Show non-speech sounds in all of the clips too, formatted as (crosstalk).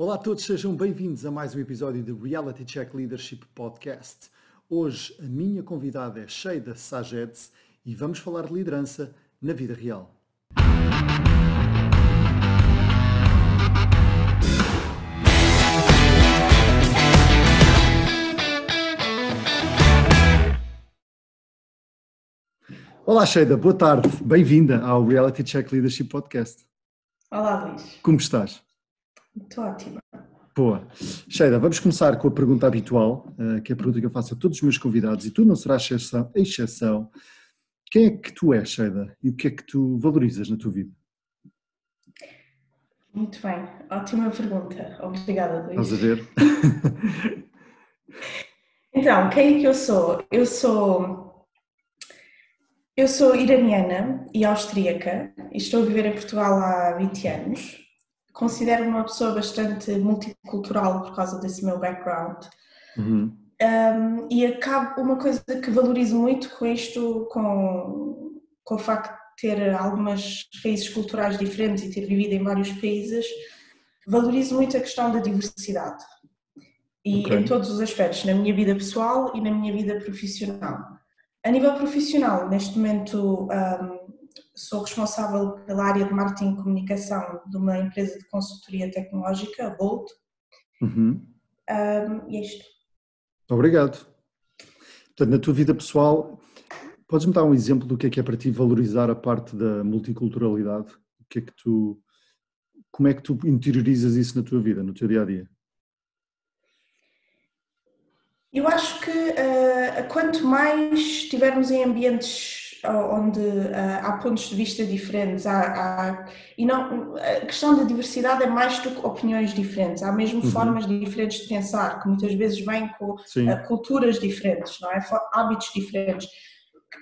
Olá a todos, sejam bem-vindos a mais um episódio do Reality Check Leadership Podcast. Hoje a minha convidada é Sheida Sajeds e vamos falar de liderança na vida real. Olá Sheida, boa tarde, bem-vinda ao Reality Check Leadership Podcast. Olá Luís. Como estás? Estou ótima. Boa. Sheila, vamos começar com a pergunta habitual, eh, que é a pergunta que eu faço a todos os meus convidados, e tu não serás exceção. exceção. Quem é que tu és, Sheila, e o que é que tu valorizas na tua vida? Muito bem, ótima pergunta. Obrigada, Luís. Estás a ver? (laughs) então, quem é que eu sou? Eu sou. Eu sou iraniana e austríaca e estou a viver em Portugal há 20 anos considero-me uma pessoa bastante multicultural por causa desse meu background. Uhum. Um, e acabo uma coisa que valorizo muito com isto, com, com o facto de ter algumas raízes culturais diferentes e ter vivido em vários países, valorizo muito a questão da diversidade. E okay. em todos os aspectos, na minha vida pessoal e na minha vida profissional. A nível profissional, neste momento um, sou responsável pela área de marketing e comunicação de uma empresa de consultoria tecnológica, a Bolt. Uhum. Um, e é isto. Obrigado. Portanto, na tua vida pessoal, podes-me dar um exemplo do que é que é para ti valorizar a parte da multiculturalidade? O que é que tu, como é que tu interiorizas isso na tua vida, no teu dia a dia? Eu acho que uh, quanto mais estivermos em ambientes onde uh, há pontos de vista diferentes há, há, e não, a questão da diversidade é mais do que opiniões diferentes, há mesmo uhum. formas diferentes de pensar, que muitas vezes vêm com uh, culturas diferentes, não é? hábitos diferentes,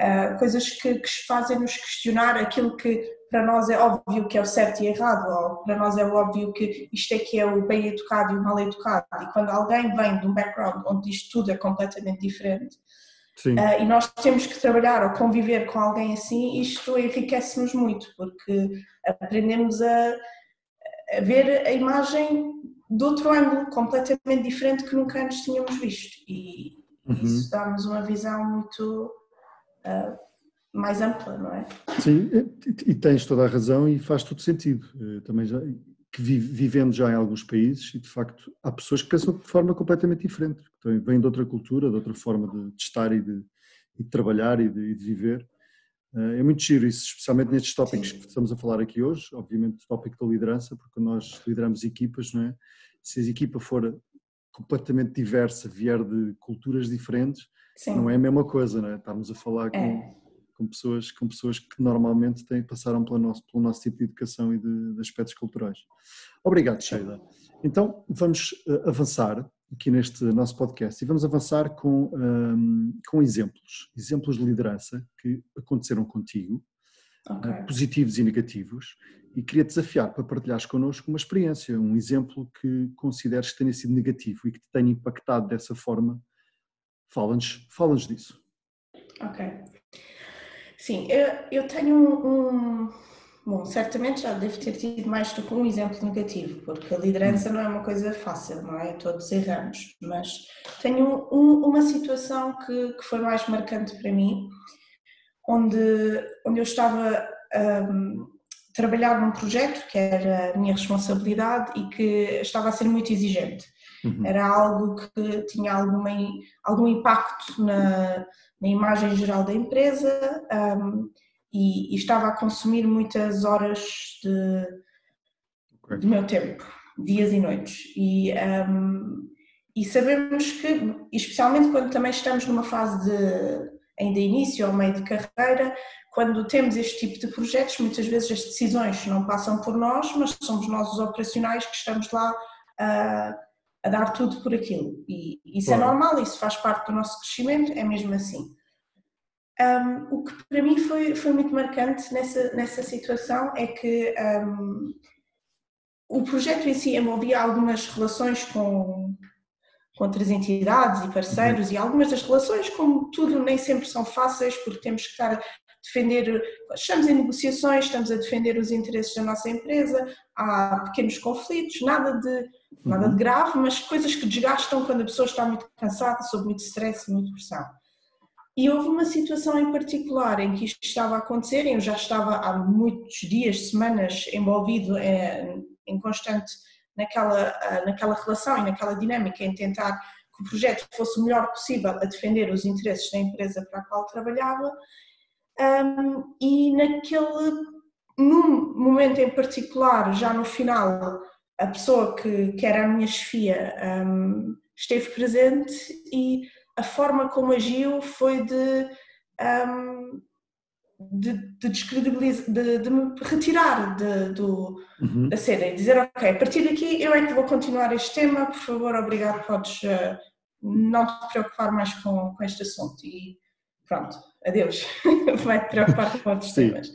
uh, coisas que, que fazem-nos questionar aquilo que para nós é óbvio que é o certo e errado, ou para nós é óbvio que isto é que é o bem educado e o mal educado, e quando alguém vem de um background onde isto tudo é completamente diferente, Uh, e nós temos que trabalhar ou conviver com alguém assim, isto enriquece-nos muito, porque aprendemos a, a, ver a imagem de outro ângulo, completamente diferente que nunca antes tínhamos visto. E uhum. isso dá-nos uma visão muito uh, mais ampla, não é? Sim, e, tens toda a razão e faz todo sentido. Eu também já, que vivendo já em alguns países e de facto há pessoas que pensam de forma completamente diferente, que vêm de outra cultura, de outra forma de, de estar e de, de trabalhar e de, de, viver. Eh, é muito giro isso, especialmente nestes tópicos Sim. que estamos a falar aqui hoje, obviamente o tópico da liderança, porque nós lideramos equipas, não é? Se a equipa for completamente diversa, vier de culturas diferentes, Sim. não é a mesma coisa, não é? Estamos a falar com, é com pessoas, com pessoas que normalmente têm, passaram pelo nosso, pelo nosso tipo de educação e de, de aspectos culturais. Obrigado, Sheila. Então, vamos uh, avançar aqui neste nosso podcast e vamos avançar com, um, com exemplos, exemplos de liderança que aconteceram contigo, okay. uh, positivos e negativos, e queria desafiar para partilhares connosco uma experiência, um exemplo que consideres que tenha sido negativo e que te tenha impactado dessa forma. Fala-nos fala disso. Ok. Sim, eu, eu tenho um, Bom, certamente já devo ter tido mais do que um exemplo negativo, porque a liderança não é uma coisa fácil, não é? Todos erramos, mas tenho um, uma situação que, que, foi mais marcante para mim, onde, onde eu estava um, a trabalhar num projeto que era a minha responsabilidade e que estava a ser muito exigente. Uhum. Era algo que tinha alguma, algum impacto na, na imagem geral da empresa um, e, e, estava a consumir muitas horas de, okay. do meu tempo, dias e noites. E, um, e sabemos que, especialmente quando também estamos numa fase de ainda início ou meio de carreira, quando temos este tipo de projetos, muitas vezes as decisões não passam por nós, mas somos nós os operacionais que estamos lá a a dar tudo por aquilo. E isso é claro. é normal, isso faz parte do nosso crescimento, é mesmo assim. Um, o que para mim foi, foi muito marcante nessa, nessa situação é que um, o projeto em si envolvia algumas relações com, com outras entidades e parceiros, uhum. e algumas das relações, como tudo, nem sempre são fáceis, porque temos que estar defender, estamos em negociações, estamos a defender os interesses da nossa empresa, há pequenos conflitos, nada de, nada de uhum. grave, mas coisas que desgastam quando a pessoa está muito cansada, sob muito stress muita pressão. E houve uma situação em particular em que isto estava a acontecer, eu já estava há muitos dias, semanas envolvido em, em constante naquela, naquela relação e naquela dinâmica em tentar que o projeto fosse o melhor possível a defender os interesses da empresa para a qual trabalhava. Um, e naquele, num momento em particular, já no final, a pessoa que, que era a minha chefia um, esteve presente e a forma como agiu foi de, um, de, de descredibilizar, de, de, me retirar de, do, uhum. da cena e dizer, ok, a partir daqui eu é que vou continuar este tema, por favor, obrigado, podes uh, não te preocupar mais com, com este assunto e pronto, adeus, (laughs) vai-te preocupar com outros Sim. temas.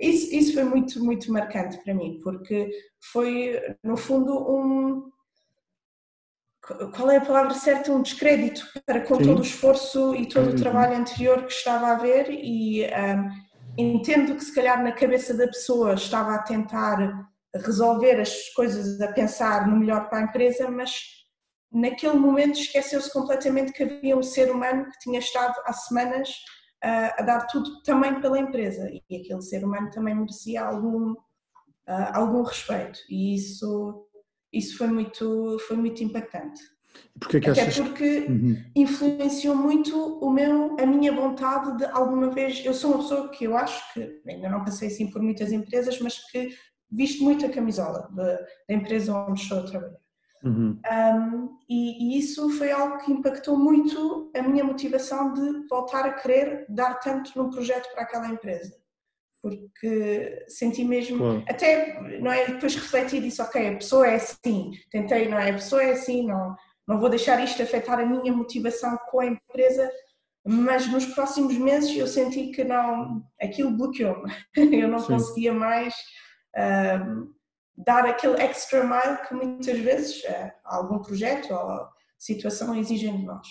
Isso, isso foi muito, muito marcante para mim, porque foi, no fundo, um. Qual é a palavra certa? Um descrédito para com Sim. todo o esforço e todo o trabalho anterior que estava a haver, e um, entendo que, se calhar, na cabeça da pessoa estava a tentar resolver as coisas, a pensar no melhor para a empresa, mas naquele momento esqueceu-se completamente que havia um ser humano que tinha estado há semanas a dar tudo também pela empresa e aquele ser humano também merecia algum, algum respeito e isso, isso foi, muito, foi muito impactante. Porque é que Até achas... porque uhum. influenciou muito o meu, a minha vontade de alguma vez. Eu sou uma pessoa que eu acho que ainda não passei assim por muitas empresas, mas que visto muito a camisola da, da empresa onde estou a trabalhar. Uhum. Um, e, e, isso foi algo que impactou muito a minha motivação de voltar a querer dar tanto num projeto para aquela empresa. Porque senti mesmo, claro. até não é, depois refleti e disse: Ok, a pessoa é assim, tentei, não é? A pessoa é assim, não, não vou deixar isto afetar a minha motivação com a empresa, mas nos próximos meses eu senti que não, aquilo bloqueou-me, (laughs) eu não Sim. conseguia mais. Um, dar aquele extra mile que muitas vezes uh, algum projeto ou situação exigem de nós.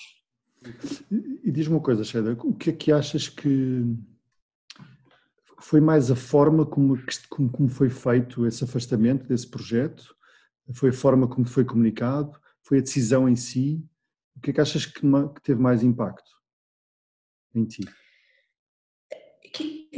E, diz-me uma coisa, Sheila, o que é que achas que foi mais a forma como, como, foi feito esse afastamento desse projeto? Foi a forma como foi comunicado? Foi a decisão em si? O que é que achas que, que teve mais impacto em ti?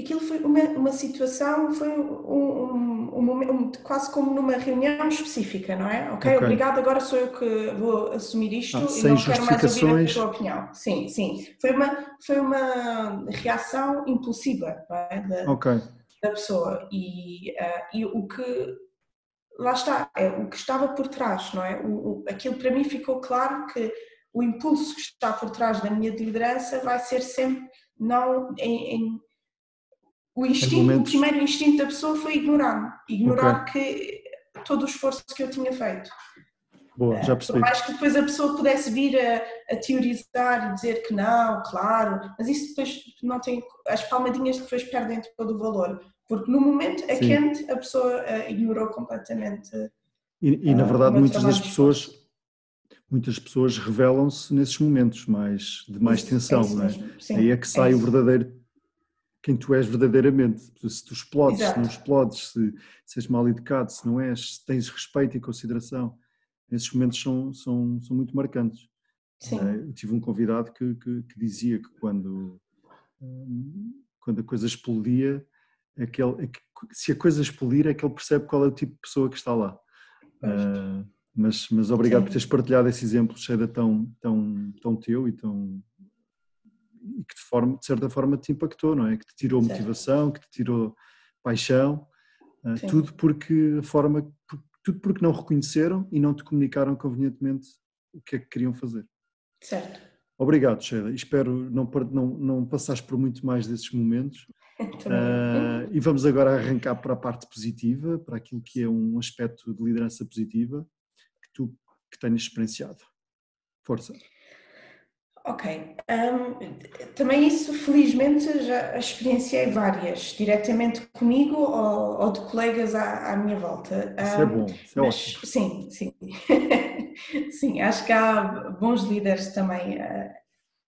aquilo foi uma, uma situação, foi um, um, um, quase como numa reunião específica, não é? Ok, okay. obrigado, agora sou eu que vou assumir isto ah, e não quero mais ouvir a tua opinião. Sim, sim. Foi uma, foi uma reação impulsiva é? da, okay. da pessoa e, uh, e o que lá está, é o que estava por trás, não é? O, o, aquilo para mim ficou claro que o impulso que está por trás da minha liderança vai ser sempre não em, em o instinto, momentos... o primeiro instinto da pessoa foi ignorar, ignorar okay. que todo o esforço que eu tinha feito. Boa, já percebi. Por mais que depois a pessoa pudesse vir a, a, teorizar e dizer que não, claro, mas isso depois não tem, as palmadinhas depois perdem todo o valor, porque no momento a Sim. quente a pessoa uh, ignorou completamente. E, e uh, na verdade muitas das pessoas, muitas pessoas revelam-se nesses momentos mais de mais isso, tensão, é não é? Sim, Aí é que sai é o verdadeiro quem tu és verdadeiramente. Se tu explodes, Exato. se não explodes, se, se és mal educado, se não és, se tens respeito e consideração. Esses momentos são, são, são muito marcantes. Sim. Eh, eu tive um convidado que, que, que dizia que quando, hum, quando a coisa explodia, aquele, se a coisa explodir é que ele percebe qual é o tipo de pessoa que está lá. Uh, mas, mas obrigado Sim. por teres partilhado esse exemplo, cheira tão, tão, tão teu e tão, e que de, forma, de certa forma te impactou, não é? Que te tirou certo. motivação, que te tirou paixão, uh, tudo porque a forma, tudo porque não reconheceram e não te comunicaram convenientemente o que é que queriam fazer. Certo. Obrigado, Sheila. Espero não, não, não passares por muito mais desses momentos. (laughs) Uh, e vamos agora arrancar para a parte positiva, para aquilo que é um aspecto de liderança positiva que tu que tenhas experienciado. Força. Ok. Um, também isso, felizmente, já experienciei várias, diretamente comigo ou, ou de colegas à, à, minha volta. Um, isso é bom, isso é mas, ótimo. Sim, sim. (laughs) sim, acho que há bons líderes também uh,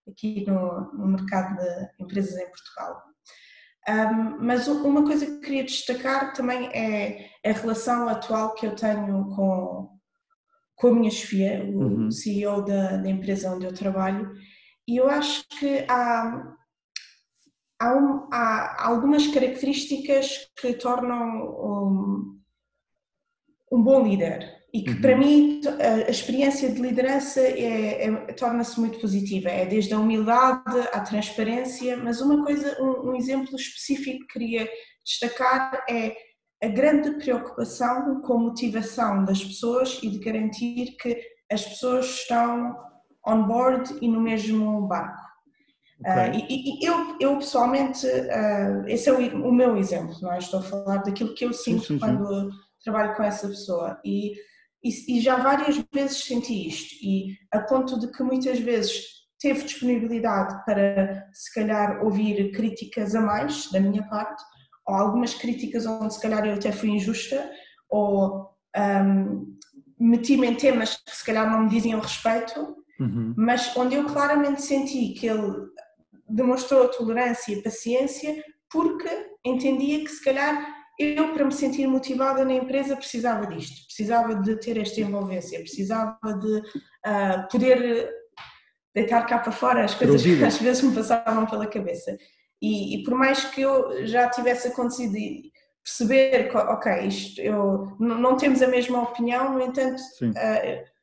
aqui no, no, mercado de empresas em Portugal. Um, mas uma coisa que queria destacar também é a relação atual que eu tenho com, com a minha chefia, o uhum. CEO da, da, empresa onde eu trabalho, e eu acho que há, há, um, há algumas características que tornam um, um bom líder e que uhum. para mim a experiência de liderança é, é, torna-se muito positiva, é desde a humildade à transparência, mas uma coisa, um, um, exemplo específico que queria destacar é a grande preocupação com a motivação das pessoas e de garantir que as pessoas estão on board e no mesmo barco. Okay. Uh, e, e eu, eu, pessoalmente, uh, esse é o, o, meu exemplo, não é? estou a falar daquilo que eu sinto sim, sim, sim. quando trabalho com essa pessoa. E e, e já várias vezes senti isto, e a ponto de que muitas vezes teve disponibilidade para, se calhar, ouvir críticas a mais da minha parte, ou algumas críticas onde, se calhar, eu até fui injusta, ou um, meti-me em temas que, se calhar, não me diziam respeito, uhum. mas onde eu claramente senti que ele demonstrou tolerância e paciência porque entendia que, se calhar, eu, para me sentir motivada na empresa, precisava disto, precisava de ter esta envolvência, precisava de uh, poder deitar cá para fora as coisas que às vezes me passavam pela cabeça. E, e, por mais que eu já tivesse acontecido perceber que, ok, isto, eu, não temos a mesma opinião, no entanto, uh,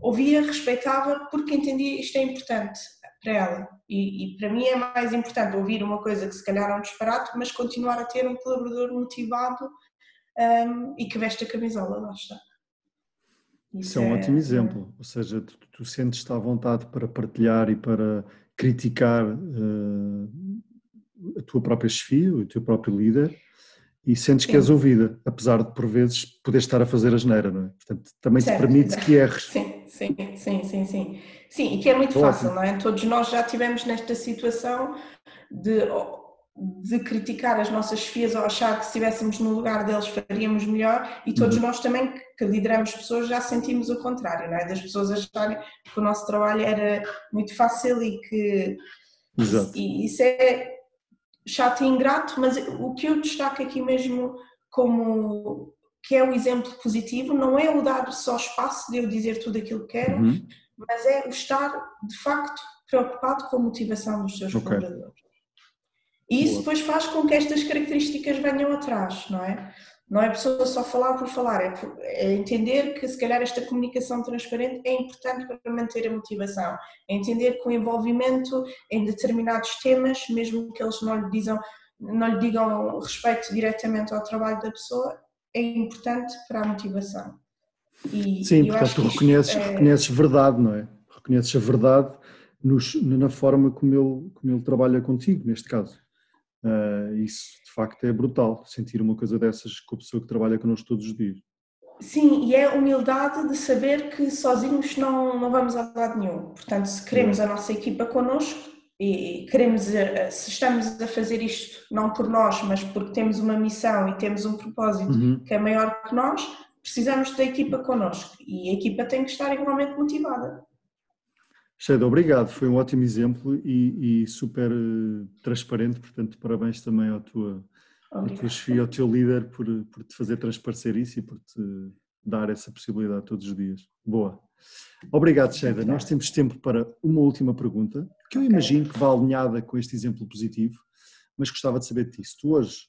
ouvia, respeitava, porque entendia isto é importante para ela. E, e, para mim é mais importante ouvir uma coisa que se calhar é um disparate, mas continuar a ter um colaborador motivado um, e que veste a camisola, lá está. Isso, Isso é um é, ótimo exemplo, ou seja, tu, tu sentes-te à vontade para partilhar e para criticar uh, a tua própria chefia, o teu próprio líder, e sentes Sim. que és ouvida, apesar de por vezes poder estar a fazer a geneira, não é? Portanto, também certo. te permite que erres. Sim, sim, sim, sim, sim. Sim, e que é muito fácil, não é? Todos nós já tivemos nesta situação de, de criticar as nossas chefias ou achar que se estivéssemos no lugar deles faríamos melhor e todos uhum. nós também que lideramos pessoas já sentimos o contrário, não é? Das pessoas acharem que o nosso trabalho era muito fácil e que Exato. E isso é chato e ingrato, mas o que eu destaco aqui mesmo como que é um exemplo positivo não é o dar só espaço de eu dizer tudo aquilo que quero, uhum mas é o estar de facto preocupado com a motivação dos seus okay. colaboradores. E isso Boa. depois faz com que estas características venham atrás, não é? Não é a pessoa só falar por falar, é, é, entender que se calhar esta comunicação transparente é importante para manter a motivação, é entender que o envolvimento em determinados temas, mesmo que eles não lhe, dizam, não lhe digam respeito diretamente ao trabalho da pessoa, é importante para a motivação. E, Sim, portanto, tu reconheces, é... reconheces verdade, não é? Reconheces a verdade nos, na forma como ele, como ele trabalha contigo, neste caso. Uh, isso, de facto, é brutal, sentir uma coisa dessas com a pessoa que trabalha connosco todos os dias. Sim, e é humildade de saber que sozinhos não, não vamos a lado nenhum. Portanto, se queremos a nossa equipa connosco e queremos, se estamos a fazer isto não por nós, mas porque temos uma missão e temos um propósito uhum. que é maior que nós, precisamos da equipa connosco e a equipa tem que estar igualmente motivada. Sheida, obrigado, foi um ótimo exemplo e, e super uh, transparente, portanto parabéns também ao tua, ao tua chefia, ao teu líder por, por te fazer transparecer isso e por te dar essa possibilidade todos os dias. Boa. Obrigado, Sheida. Nós temos tempo para uma última pergunta, que eu okay. imagino que vá alinhada com este exemplo positivo, mas gostava de saber de ti. Se tu hoje,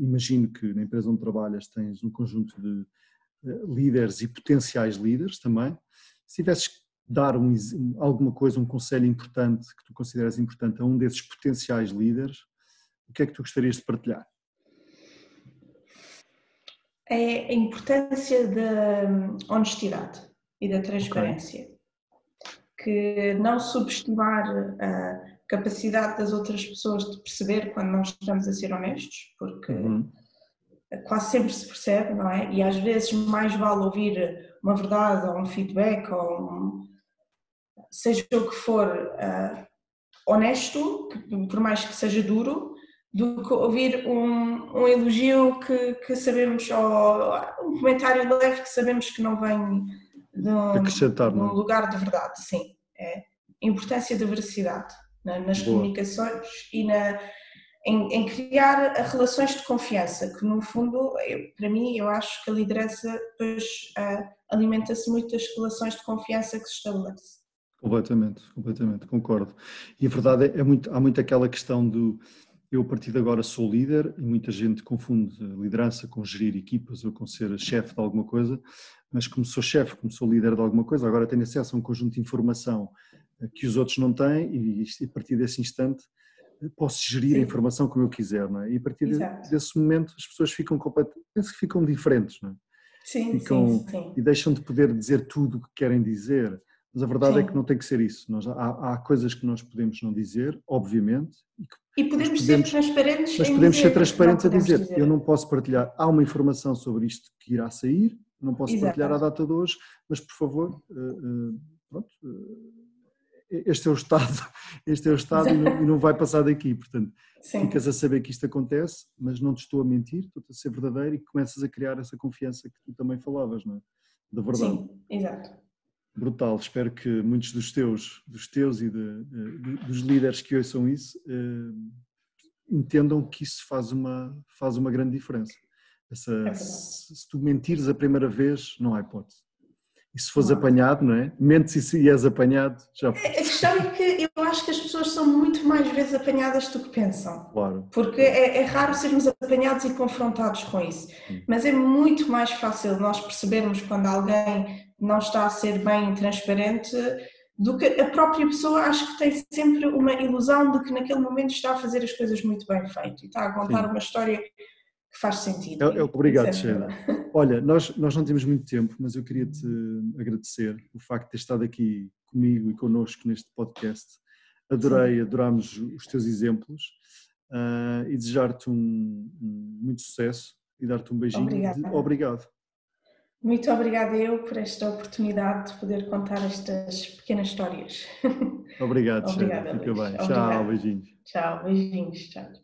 imagino que na empresa onde trabalhas tens um conjunto de eh, líderes e potenciais líderes também. Se tivesses dar um, alguma coisa, um conselho importante que tu consideras importante a um desses potenciais líderes, o que é que tu gostarias de partilhar? É a importância da hum, honestidade e da transparência. Okay. Que não subestimar a capacidade das outras pessoas de perceber quando nós estamos a ser honestos, porque uhum quase sempre se percebe, não é? E às vezes mais vale ouvir uma verdade ou um feedback ou um, seja o que for uh, honesto, por mais que seja duro, do que ouvir um, um elogio que, que, sabemos ou um comentário leve que sabemos que não vem de um, um é? lugar de verdade, sim. É. A importância da veracidade nas Boa. comunicações e na em, em, criar relações de confiança, que no fundo, eu, para mim, eu acho que a liderança uh, alimenta-se muito das relações de confiança que se estabelece. Completamente, completamente, concordo. E a verdade é, é muito, há muito aquela questão do eu a partir de agora sou líder e muita gente confunde liderança com gerir equipas ou com ser chefe de alguma coisa, mas como sou chefe, como sou líder de alguma coisa, agora tenho acesso a um conjunto de informação eh, que os outros não têm e a partir desse instante posso gerir Sim. a informação como eu quiser, não é? E a partir Exato. desse momento as pessoas ficam completamente, penso que ficam diferentes, não é? Sim, ficam, sim, sim. E deixam de poder dizer tudo o que querem dizer. Mas a verdade é sim. é que não tem que ser isso. Nós, há, há, coisas que nós podemos não dizer, obviamente. E, e podemos, podemos, ser transparentes Mas podemos ser transparentes a dizer, dizer, eu não posso partilhar, há uma informação sobre isto que irá sair, não posso partilhar a data de hoje, mas por favor, uh, uh, pronto, uh, este é o estado, (laughs) este é o estado e não, e não, vai passar daqui, portanto, Sim. ficas a saber que isto acontece, mas não te estou a mentir, estou a ser verdadeiro e começas a criar essa confiança que tu também falavas, não é? Da verdade. Sim, exato. Brutal, espero que muitos dos teus, dos teus e de, de, dos líderes que ouçam isso entendam que isso faz uma, faz uma grande diferença. Essa, é se, se, tu mentires a primeira vez, não há hipótese. E se fores apanhado, não é? Mentes e és apanhado, já. A questão é que eu acho que as pessoas são muito mais vezes apanhadas do que pensam. Claro. Porque é, é raro sermos apanhados e confrontados com isso. Hum. Mas é muito mais fácil nós percebermos quando alguém não está a ser bem transparente do que a própria pessoa acho que tem sempre uma ilusão de que naquele momento está a fazer as coisas muito bem feito e está a contar Sim. uma história que faz sentido. É, é, obrigado, é Sheila. (laughs) Olha, nós, nós não temos muito tempo, mas eu queria te agradecer o facto de ter estado aqui comigo e connosco neste podcast. Adorei, Sim. adorámos os teus exemplos uh, e desejar-te um, um, muito sucesso e dar-te um beijinho. De, obrigado. Muito obrigada eu por esta oportunidade de poder contar estas pequenas histórias. (laughs) Obrigado, Obrigada, Fica bem. Obrigada. Tchau, beijinhos. Tchau, beijinhos. Tchau.